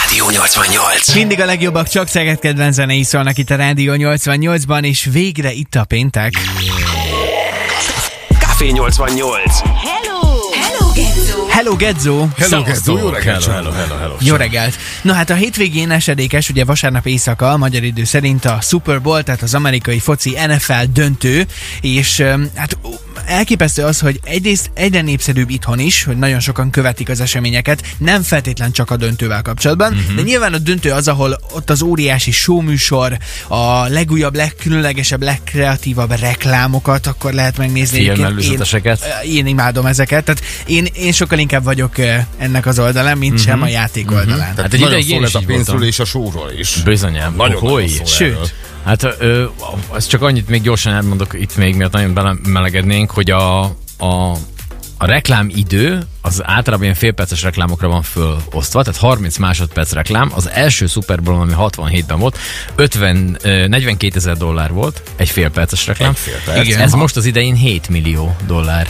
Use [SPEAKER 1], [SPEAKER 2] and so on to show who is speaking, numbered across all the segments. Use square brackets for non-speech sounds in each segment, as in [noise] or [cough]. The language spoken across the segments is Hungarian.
[SPEAKER 1] Rádió 88.
[SPEAKER 2] Mindig a legjobbak csak Szeged kedvenc zenei szólnak itt a Rádió 88-ban, és végre itt a péntek.
[SPEAKER 1] Café 88.
[SPEAKER 3] Hello! Hello, Gezzó!
[SPEAKER 2] Hello Gedzo!
[SPEAKER 4] Hello, Gezzó, jó reggelt!
[SPEAKER 5] Hello, hello, hello, hello.
[SPEAKER 2] Jó reggelt! Na hát a hétvégén esedékes, ugye vasárnap éjszaka, a magyar idő szerint a Super Bowl, tehát az amerikai foci NFL döntő, és hát elképesztő az, hogy egyrészt egyre népszerűbb itthon is, hogy nagyon sokan követik az eseményeket, nem feltétlen csak a döntővel kapcsolatban,
[SPEAKER 5] Mhm.
[SPEAKER 2] uh-huh. de nyilván a döntő az, ahol ott az óriási showműsor, a legújabb, legkülönlegesebb, legkreatívabb reklámokat akkor lehet megnézni. Egyébként én-
[SPEAKER 5] Filmelőzeteseket.
[SPEAKER 2] én imádom ezeket, tehát én, én sokkal inkább vagyok ennek az oldalán, mint sem a játék oldalán.
[SPEAKER 4] Tehát
[SPEAKER 5] Hát
[SPEAKER 4] hát
[SPEAKER 5] egy
[SPEAKER 4] nagyon
[SPEAKER 5] ideig
[SPEAKER 4] szól ez a pénzről és a sóról is.
[SPEAKER 5] Bizonyám.
[SPEAKER 4] Nagyon, nagyon szól
[SPEAKER 2] Sőt.
[SPEAKER 4] erről.
[SPEAKER 5] Hát ö, ez csak annyit még gyorsan elmondok itt még, miatt nagyon belemelegednénk, hogy a, a, a reklámidő az általában ilyen félperces reklámokra van fölosztva, tehát 30 másodperc reklám. Az első Super Bowl, ami 67-ben volt, 50, ö, 42 ezer dollár volt, egy félperces reklám.
[SPEAKER 4] Egy fél perc.
[SPEAKER 2] Igen.
[SPEAKER 5] Ez most az idején 7 millió dollár.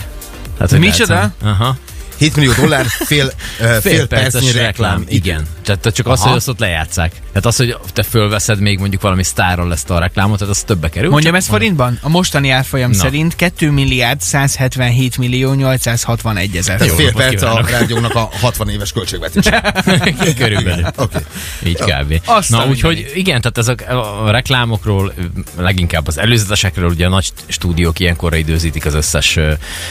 [SPEAKER 5] Tehát, hogy
[SPEAKER 2] Micsoda?
[SPEAKER 5] Aha.
[SPEAKER 4] 7 millió dollár fél, uh, [laughs] fél,
[SPEAKER 5] Fél
[SPEAKER 4] percnyi
[SPEAKER 5] perces
[SPEAKER 4] reklám.
[SPEAKER 5] reklám, igen. Tehát te csak az,
[SPEAKER 4] Aha.
[SPEAKER 5] hogy azt ott lejátszák. Tehát az, hogy te fölveszed még mondjuk valami sztárral ezt a reklámot, tehát az többe kerül.
[SPEAKER 2] Mondjam ezt forintban? A mostani árfolyam
[SPEAKER 5] Na.
[SPEAKER 2] szerint 2 milliárd 177 millió 861 ezer
[SPEAKER 4] Tehát fél
[SPEAKER 5] napot
[SPEAKER 4] perc a
[SPEAKER 5] kívánok.
[SPEAKER 4] rádiónak a 60 éves költségvetése. [laughs]
[SPEAKER 5] Körülbelül.
[SPEAKER 4] Oké.
[SPEAKER 5] Így kb.
[SPEAKER 2] Azt a
[SPEAKER 5] Na, úgyhogy igen, tehát ezek a reklámokról, leginkább az előzetesekről, ugye a nagy stúdiók ilyenkorra időzítik az összes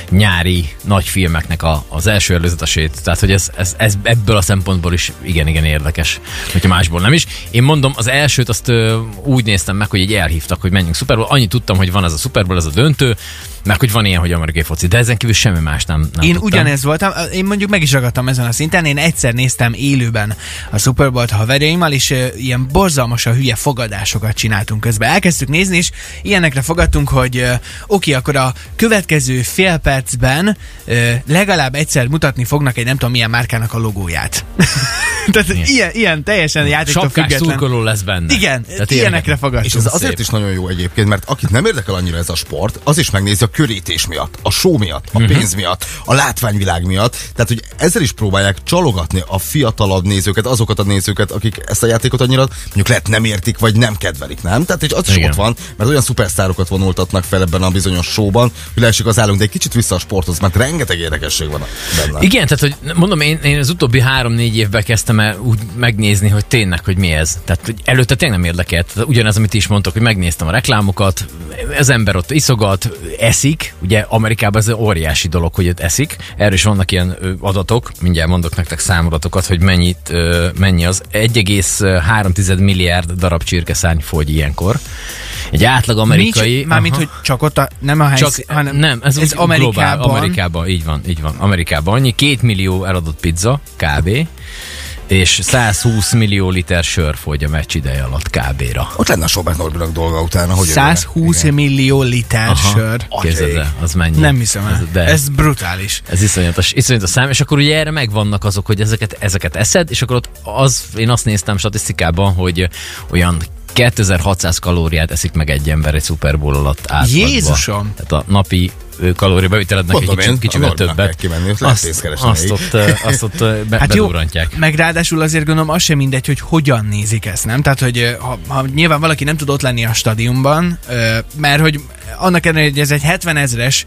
[SPEAKER 5] nyári nagy filmeknek a, az első előzetesét. Tehát, hogy ez, ez, ez, ebből a szempontból is igen, igen érdekes, hogyha másból nem is. Én mondom, az elsőt azt ö, úgy néztem meg, hogy egy elhívtak, hogy menjünk Super Bowl. Annyit tudtam, hogy van ez a Super Bowl, ez a döntő, meg hogy van ilyen, hogy amerikai foci, de ezen kívül semmi más nem, nem
[SPEAKER 2] Én
[SPEAKER 5] tudtam.
[SPEAKER 2] ugyanez voltam, én mondjuk meg is ragadtam ezen a szinten, én egyszer néztem élőben a Super Bowl-t haverjaimmal, és uh, ilyen borzalmasan hülye fogadásokat csináltunk közben. Elkezdtük nézni, és ilyenekre fogadtunk, hogy uh, oké, akkor a következő fél percben uh, legalább egyszer mutatni fognak egy nem tudom milyen márkának a logóját. [laughs] [laughs] Tehát ilyen, ilyen teljesen játéktól
[SPEAKER 5] Sapkás
[SPEAKER 2] független.
[SPEAKER 5] szurkoló lesz benne.
[SPEAKER 2] Igen,
[SPEAKER 5] Tehát
[SPEAKER 2] ilyenekre
[SPEAKER 4] És
[SPEAKER 2] fogadtunk.
[SPEAKER 4] ez azért is nagyon jó egyébként, mert akit nem érdekel annyira ez a sport, az is megnézi a körítés miatt, a show miatt, a pénz miatt, a látványvilág miatt. Tehát, hogy ezzel is próbálják csalogatni a fiatalabb nézőket, azokat a nézőket, akik ezt a játékot annyira mondjuk lehet nem értik, vagy nem kedvelik, nem? Tehát, hogy az is
[SPEAKER 5] Igen.
[SPEAKER 4] ott van, mert olyan szupersztárokat vonultatnak fel ebben a bizonyos showban, hogy leesik az állunk, de egy kicsit vissza a sporthoz, mert rengeteg érdekesség van benne.
[SPEAKER 5] Igen, tehát hogy mondom, én, én az utóbbi három-négy évben kezdtem el úgy megnézni, hogy tényleg, hogy mi ez. Tehát hogy előtte tényleg nem érdekelt. Ugyanez, amit is mondtok, hogy megnéztem a reklámokat, az ember ott iszogat, eszik, ugye Amerikában ez óriási dolog, hogy ott eszik. Erről is vannak ilyen adatok, mindjárt mondok nektek számadatokat, hogy mennyit, mennyi az. 1,3 milliárd darab csirkeszárny fogy ilyenkor. Egy átlag amerikai...
[SPEAKER 2] Nincs, mármint, hogy csak ott a, nem a
[SPEAKER 5] Csak,
[SPEAKER 2] helyszín, hanem
[SPEAKER 5] nem, ez,
[SPEAKER 2] ez Amerikában.
[SPEAKER 5] Globál, Amerikában, így van, így van. Amerikában annyi, két millió eladott pizza, kb. És 120 millió liter sör fogy a meccs ideje alatt kb-ra.
[SPEAKER 4] Ott lenne a Sobert Norbinak dolga utána, hogy
[SPEAKER 2] 120
[SPEAKER 4] Igen.
[SPEAKER 2] millió liter sör.
[SPEAKER 5] Képzeld el, az mennyi?
[SPEAKER 2] Nem hiszem el.
[SPEAKER 5] de
[SPEAKER 2] Ez brutális.
[SPEAKER 5] Ez iszonyatos, iszonyatos szám, és akkor ugye erre megvannak azok, hogy ezeket, ezeket eszed, és akkor ott az, én azt néztem statisztikában, hogy olyan 2600 kalóriát eszik meg egy ember egy Super Bowl alatt átlagban.
[SPEAKER 2] Jézusom!
[SPEAKER 5] Tehát a napi ö, kalóriabevitelednek egy kicsit,
[SPEAKER 4] Norbinak
[SPEAKER 5] többet.
[SPEAKER 4] kell kimenni,
[SPEAKER 5] azt, azt, ott, azt ott be,
[SPEAKER 2] Hát jó, meg ráadásul azért gondolom az sem mindegy, hogy hogyan nézik ezt, nem? Tehát, hogy ha, ha nyilván valaki nem tud ott lenni a stadionban, mert hogy annak ellenére, hogy ez egy 70 ezres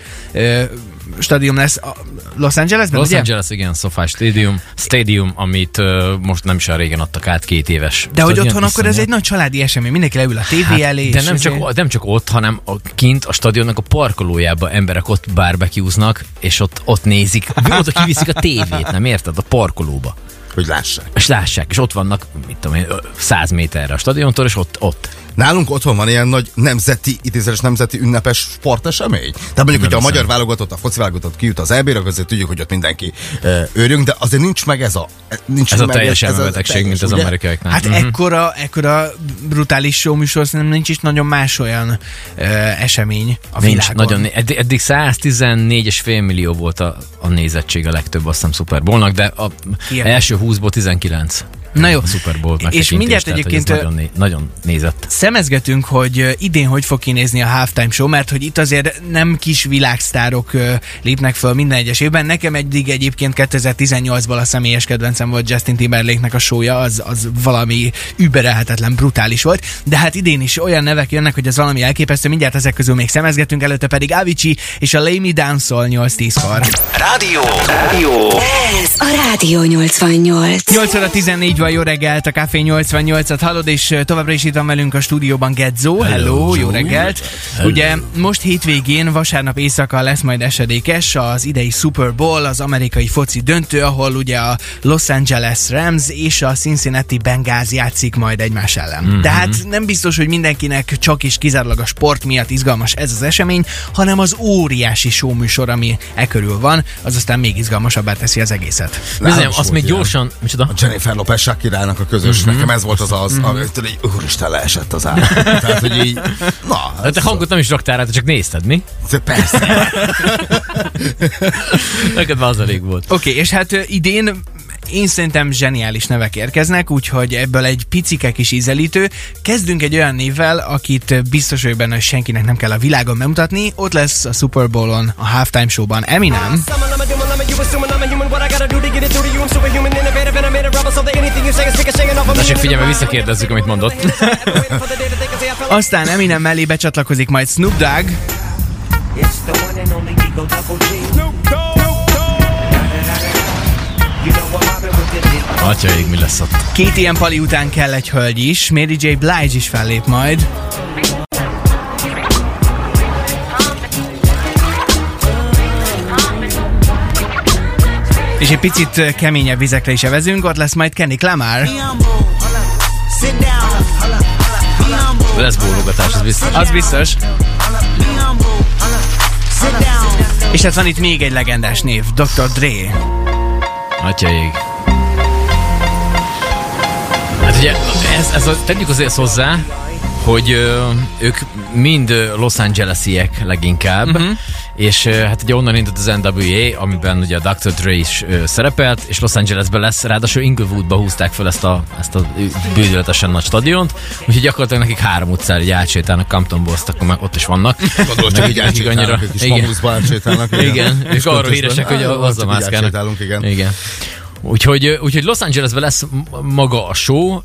[SPEAKER 2] ö, stadion lesz a Los Angelesben,
[SPEAKER 5] Los
[SPEAKER 2] ugye?
[SPEAKER 5] Angeles, igen, SoFi Stadium, Stadium, amit uh, most nem is olyan régen adtak át két éves.
[SPEAKER 2] De hogy otthon akkor ez egy nagy családi esemény, mindenki leül a tévé elé.
[SPEAKER 5] Hát, de
[SPEAKER 2] és
[SPEAKER 5] nem csak, nem csak ott, hanem a, kint a stadionnak a parkolójában emberek ott barbecueznak, és ott, ott nézik, [laughs] oda kiviszik a tévét, nem érted? A parkolóba.
[SPEAKER 4] hogy lássák.
[SPEAKER 5] És lássák, és ott vannak, mit tudom én, 100 méterre a stadiontól, és ott, ott.
[SPEAKER 4] Nálunk otthon van ilyen nagy nemzeti, idézeles nemzeti ünnepes sportesemény. Tehát mondjuk, hogyha a magyar válogatott, a foci válogatott kijut az EB-re, azért tudjuk, hogy ott mindenki őrünk, de azért nincs meg ez a... Nincs
[SPEAKER 5] Ez a
[SPEAKER 4] meg
[SPEAKER 5] teljes
[SPEAKER 4] ez a
[SPEAKER 5] elmebetegség, mint az
[SPEAKER 4] ugye?
[SPEAKER 5] amerikaiaknál.
[SPEAKER 2] Hát
[SPEAKER 5] Mhm.
[SPEAKER 2] ekkora, ekkora brutális show műsor szerintem nincs is nagyon más olyan ö, esemény a
[SPEAKER 5] Nincs,
[SPEAKER 2] világon.
[SPEAKER 5] nagyon, eddig, eddig 114,5 millió volt a, a nézettség a legtöbb, azt hiszem Super Bowl-nak, de a
[SPEAKER 2] Hihetetlen.
[SPEAKER 5] első 20-ból 19.
[SPEAKER 2] Na jó.
[SPEAKER 5] A Super Bowl
[SPEAKER 2] És mindjárt
[SPEAKER 5] tehát, hogy ez
[SPEAKER 2] egyébként,
[SPEAKER 5] nagyon, né- nagyon nézett.
[SPEAKER 2] Szemezgetünk, hogy idén hogy fog kinézni a halftime show, mert hogy itt azért nem kis világsztárok lépnek föl minden egyes évben. Nekem eddig egyébként 2018-ban a személyes kedvencem volt Justin Timberlake-nek a showja, az, az valami überelhetetlen, brutális volt, de hát idén is olyan nevek jönnek, hogy ez valami elképesztő, mindjárt ezek közül még szemezgetünk, előtte pedig Avicii és a Lay Me Dance-ol 8-10-kor.
[SPEAKER 1] Rádió. Rádió.
[SPEAKER 3] Ez a Rádió 88.
[SPEAKER 2] 8 óra 14 van, jó reggelt, a Café 88-at hallod, és továbbra is itt van velünk a stúdióban Gedzo. Hello, Hello jó reggelt. Ugye most hétvégén, vasárnap éjszaka lesz majd esedékes az idei Super Bowl, az amerikai foci döntő, ahol ugye a Los Angeles Rams és a Cincinnati Bengals játszik majd egymás ellen. Mm-hmm. Tehát nem biztos, hogy mindenkinek csak is kizárólag a sport miatt izgalmas ez az esemény, hanem az óriási showműsor, ami e körül van, az aztán még izgalmasabbá teszi az egészet.
[SPEAKER 4] Is
[SPEAKER 5] azt még gyorsan... Micsoda?
[SPEAKER 4] A Jennifer Lopez Shakira-nak a közös,
[SPEAKER 5] Mhm.
[SPEAKER 4] nekem ez volt az az, amit tudod, így, úristen, leesett az ár. Tehát, hogy így, na,
[SPEAKER 5] Hát te hangot nem is raktál rá, te csak nézted, mi?
[SPEAKER 4] ez, persze.
[SPEAKER 5] Neked már az elég volt.
[SPEAKER 2] Oké, okay, és hát idén én szerintem zseniális nevek érkeznek, úgyhogy ebből egy picike kis ízelítő. Kezdünk egy olyan névvel, akit biztos vagyok benne, hogy senkinek nem kell a világon bemutatni. Ott lesz a Super Bowl-on, a halftime showban Eminem.
[SPEAKER 5] Tessék figyelme, visszakérdezzük, amit mondott. [laughs]
[SPEAKER 2] Aztán Eminem mellé becsatlakozik majd Snoop Dogg,
[SPEAKER 5] Atyaig, mi lesz ott?
[SPEAKER 2] két ilyen pali után kell egy hölgy is, Mary J. Blige is fellép majd. És egy picit keményebb vizekre is evezünk, ott lesz majd Kenny Lamar.
[SPEAKER 5] Lesz bólogatás, ez biztos.
[SPEAKER 2] Az biztos. És hát van itt még egy legendás név, Dr. Dre.
[SPEAKER 5] Atyaig. Hát ugye, ez, ez a, tegyük azért hozzá, hogy ö, ők mind Los Angelesiek leginkább, uh-huh. És hát ugye onnan indult az NWA, amiben ugye a Dr. Dre is szerepelt, és Los Angelesben lesz, ráadásul Inglewoodba húzták fel ezt a, ezt a bűnületesen nagy stadiont, úgyhogy gyakorlatilag nekik három utcára így átsétálnak Comptonból, azt akkor meg ott is vannak.
[SPEAKER 4] Gondolod, csak így kis
[SPEAKER 5] igen.
[SPEAKER 4] átsétálnak.
[SPEAKER 5] Igen, és arról híresek, hogy
[SPEAKER 4] Ah,
[SPEAKER 5] azzal mászkálnak.
[SPEAKER 4] igen.
[SPEAKER 5] Igen. Úgyhogy, úgyhogy Los Angelesben lesz maga a show,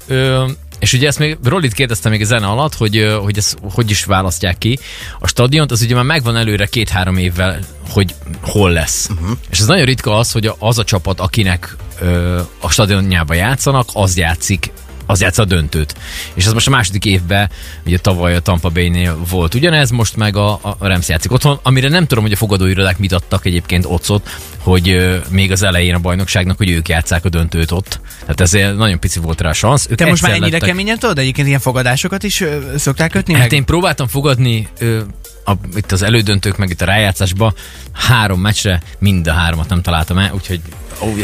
[SPEAKER 5] és ugye ezt még Rollit kérdezte még a zene alatt, hogy, hogy ezt hogy is választják ki. A stadiont, az ugye már megvan előre két-három évvel, hogy hol lesz. Uh-huh. És ez nagyon ritka az, hogy az a csapat, akinek ö, a stadionjába játszanak, az játszik az játsza a döntőt. És ez most a második évben, ugye tavaly a Tampa Bay-nél volt ugyanez, most meg a, a Rams játszik otthon, amire nem tudom, hogy a fogadóirodák mit adtak egyébként otcot, hogy ö, még az elején a bajnokságnak, hogy ők játszák a döntőt ott. Tehát ezért nagyon pici volt rá a szansz. Ők
[SPEAKER 2] Te most már ennyire
[SPEAKER 5] lettek-
[SPEAKER 2] keményen tudod? Egyébként ilyen fogadásokat is ö, szokták kötni
[SPEAKER 5] Hát
[SPEAKER 2] meg?
[SPEAKER 5] én próbáltam fogadni ö, a, itt az elődöntők, meg itt a rájátszásba három meccsre, mind a háromat nem találtam el, úgyhogy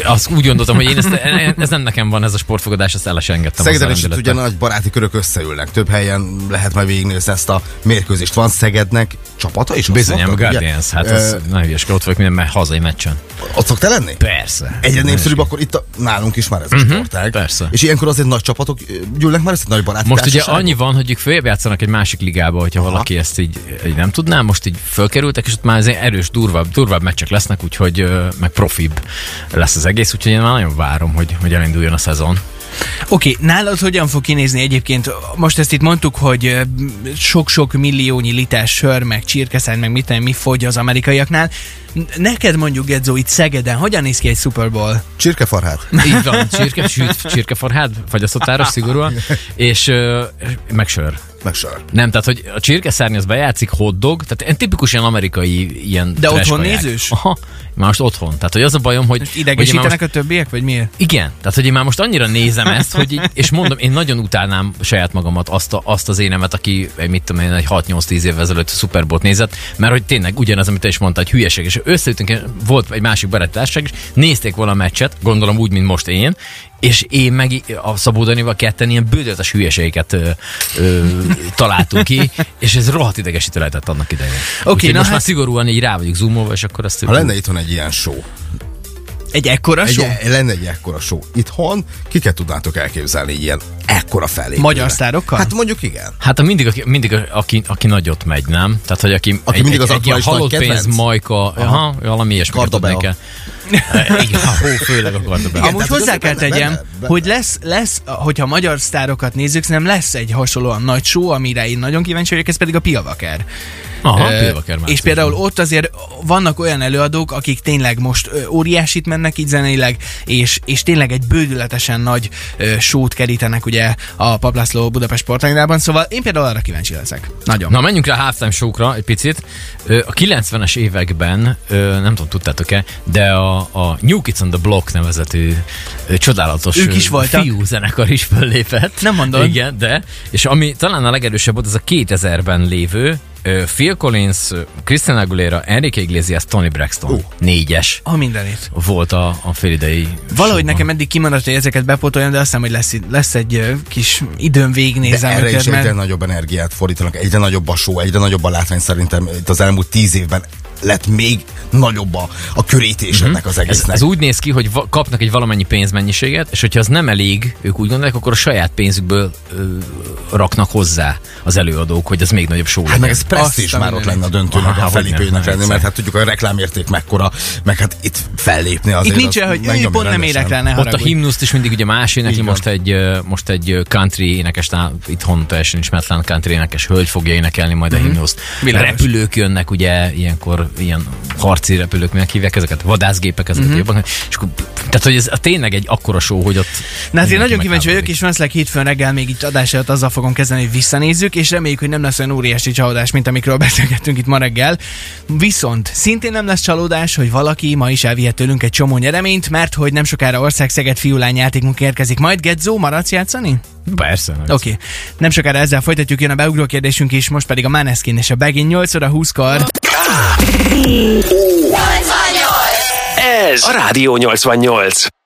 [SPEAKER 5] azt úgy gondoltam, hogy én ezt, ez nem nekem van ez a sportfogadás, ezt el se engedtem.
[SPEAKER 4] Szegeden is ugye nagy baráti körök összeülnek. Több helyen lehet majd végignézni ezt a mérkőzést. Van Szegednek csapata is?
[SPEAKER 5] Bizony, a? Guardians, hát
[SPEAKER 4] Ö,
[SPEAKER 5] az nagyon hülyeskedő, ott vagyok minden me- hazai meccsen.
[SPEAKER 4] Ott szoktál lenni?
[SPEAKER 5] Persze.
[SPEAKER 4] Egyre népszerűbb akkor itt a, nálunk is már ez a uh-huh, sportág.
[SPEAKER 5] Mhm, persze.
[SPEAKER 4] És ilyenkor azért nagy csapatok gyűlnek már össze, nagy baráti
[SPEAKER 5] Most ugye annyi van, hogy ők följebb játszanak egy másik ligába, hogyha
[SPEAKER 4] Aha.
[SPEAKER 5] valaki ezt így, így nem tudná, most így fölkerültek, és ott már erős, durvább, durvább meccsek lesznek, úgyhogy meg profibb lesz az egész, úgyhogy én már nagyon várom, hogy, hogy elinduljon a szezon.
[SPEAKER 2] Oké, okay, nálad hogyan fog kinézni egyébként? Most ezt itt mondtuk, hogy sok-sok milliónyi liter sör, meg csirkeszár, meg mit tudom, mi fogy az amerikaiaknál. Neked mondjuk, Gedzo, itt Szegeden, hogyan néz ki egy Super Bowl?
[SPEAKER 4] Csirkefarhát.
[SPEAKER 5] Így van, csirke, sült, csirkefarhád, fagyasztott szigorúan, [laughs] és ö, meg sör.
[SPEAKER 4] Meg sör.
[SPEAKER 5] Nem, tehát, hogy a csirkeszárny az bejátszik, hotdog, tehát ilyen tipikus ilyen amerikai ilyen
[SPEAKER 2] De otthon
[SPEAKER 5] kaják.
[SPEAKER 2] nézős?
[SPEAKER 5] Aha, már most otthon. Tehát, hogy az a bajom, hogy... hogy már
[SPEAKER 2] Idegesítenek
[SPEAKER 5] most,
[SPEAKER 2] a többiek, vagy miért?
[SPEAKER 5] igen, tehát, hogy én már most annyira nézem ezt, hogy és mondom, én nagyon utálnám saját magamat, azt, a, azt az énemet, aki, egy, mit tudom én, egy 6-8-10 évvel ezelőtt Super nézett, mert hogy tényleg ugyanaz, amit te is mondtad, hogy hülyeség, és összeütünk, volt egy másik baráttárság, és nézték volna a meccset, gondolom úgy, mint most én, és én meg a Szabó Danival ketten ilyen bődöletes hülyeségeket ö, ö, találtunk ki, [laughs] és ez rohadt idegesítő lehetett annak idején.
[SPEAKER 2] Oké,
[SPEAKER 5] Úgyhogy
[SPEAKER 2] na
[SPEAKER 5] most
[SPEAKER 2] hát-
[SPEAKER 5] már szigorúan így rá vagyok zoomolva, és akkor ezt...
[SPEAKER 4] Ha lenne itthon egy ilyen show,
[SPEAKER 2] Egy ekkora
[SPEAKER 4] Egy,
[SPEAKER 2] show?
[SPEAKER 4] lenne egy ekkora show. Itthon kiket tudnátok elképzelni egy ilyen ekkora felé?
[SPEAKER 2] Magyar sztárokkal?
[SPEAKER 4] Hát mondjuk igen.
[SPEAKER 5] Hát a mindig, aki, mindig a- aki, aki nagyot megy, nem? Tehát, hogy aki,
[SPEAKER 4] Aki mindig az
[SPEAKER 5] egy, egy halott pénz, majka, aha, valami ilyesmi.
[SPEAKER 4] Kardabea.
[SPEAKER 5] tudnék el. Igen, hó, főleg a kardabea.
[SPEAKER 2] Amúgy
[SPEAKER 4] tehát
[SPEAKER 2] hozzá kell
[SPEAKER 4] benne-
[SPEAKER 2] tegyem,
[SPEAKER 4] benne- benne.
[SPEAKER 2] hogy lesz, lesz, hogyha magyar sztárokat nézzük, szerintem lesz egy hasonlóan nagy show, amire én nagyon kíváncsi vagyok, ez pedig a Piavaker.
[SPEAKER 5] Aha, Pilvaker
[SPEAKER 2] és például ott azért vannak olyan előadók, akik tényleg most óriásit mennek így zeneileg, és, és tényleg egy bődületesen nagy sót kerítenek ugye a Paplászló Budapest Sportainában, szóval én például arra kíváncsi leszek. Nagyon.
[SPEAKER 5] Na, menjünk rá a halftime show egy picit. A 90-es években, nem tudom, tudtátok-e, de a, a New Kids on the Block nevezetű csodálatos
[SPEAKER 2] Ők is voltak.
[SPEAKER 5] fiú zenekar is föllépett.
[SPEAKER 2] Nem mondod?
[SPEAKER 5] Igen, de. És ami talán a legerősebb volt, az a 2000-ben lévő Phil Collins, ö, Christina Aguilera, Enrique Iglesias, Tony Braxton.
[SPEAKER 4] Ó.
[SPEAKER 5] Négyes
[SPEAKER 2] A mindenit.
[SPEAKER 5] volt a, a félidei
[SPEAKER 2] Valahogy
[SPEAKER 5] showban.
[SPEAKER 2] nekem eddig kimaradt, hogy ezeket bepótoljam, de azt hiszem, hogy lesz, lesz egy kis időm
[SPEAKER 4] De
[SPEAKER 2] végignézem
[SPEAKER 4] erre
[SPEAKER 2] őket,
[SPEAKER 4] is egyre
[SPEAKER 2] mert
[SPEAKER 4] nagyobb energiát fordítanak, egyre nagyobb a show, egyre nagyobb a látvány szerintem itt az elmúlt tíz évben lett még nagyobb a, a körítés ennek az
[SPEAKER 5] Ez,
[SPEAKER 4] egésznek.
[SPEAKER 5] ez úgy néz ki, hogy va- kapnak egy valamennyi pénzmennyiséget, és hogyha az nem elég, ők úgy gondolják, akkor a saját pénzükből ö, raknak hozzá az előadók, hogy ez még nagyobb show
[SPEAKER 4] Hát meg ez presztízs már ott lenne a döntőnek a felépőjének lenni, mert hát tudjuk a reklámérték mekkora, meg hát itt fellépni azért.
[SPEAKER 2] itt nincs
[SPEAKER 4] az
[SPEAKER 2] olyan, hogy ő pont nem rá, ne
[SPEAKER 5] Ott a himnuszt is mindig ugye más énekli, most egy, most egy country énekesnál, itthon teljesen ismeretlen country énekes hölgy fogja énekelni majd a himnuszt.
[SPEAKER 2] Mhm. Világos.
[SPEAKER 5] Repülők jönnek, ugye ilyenkor ilyen harci repülők, minek hívják ezeket, vadászgépek, ezeket
[SPEAKER 2] Mhm.
[SPEAKER 5] jobban. És akkor, tehát, hogy ez tényleg egy akkora show, hogy ott
[SPEAKER 2] Na hát én nagyon kíváncsi vagyok, és valószínűleg hétfőn reggel még itt adás előtt azzal fogom kezdeni, hogy visszanézzük, és reméljük, hogy nem lesz olyan óriási csalódás, mint amikről [laughs] beszélgettünk itt ma reggel. Viszont szintén nem lesz csalódás, hogy valaki ma is elvihet tőlünk egy csomó nyereményt, mert hogy nem sokára ország Szeged fiúlány játékunk érkezik. Majd Gedzó, maradsz játszani?
[SPEAKER 5] Persze.
[SPEAKER 2] Oké. Okay. Nem sokára ezzel folytatjuk, jön a beugró kérdésünk is, most pedig a Maneskin és a Begin 8 óra 20-kor.
[SPEAKER 1] Ez a Rádió 88.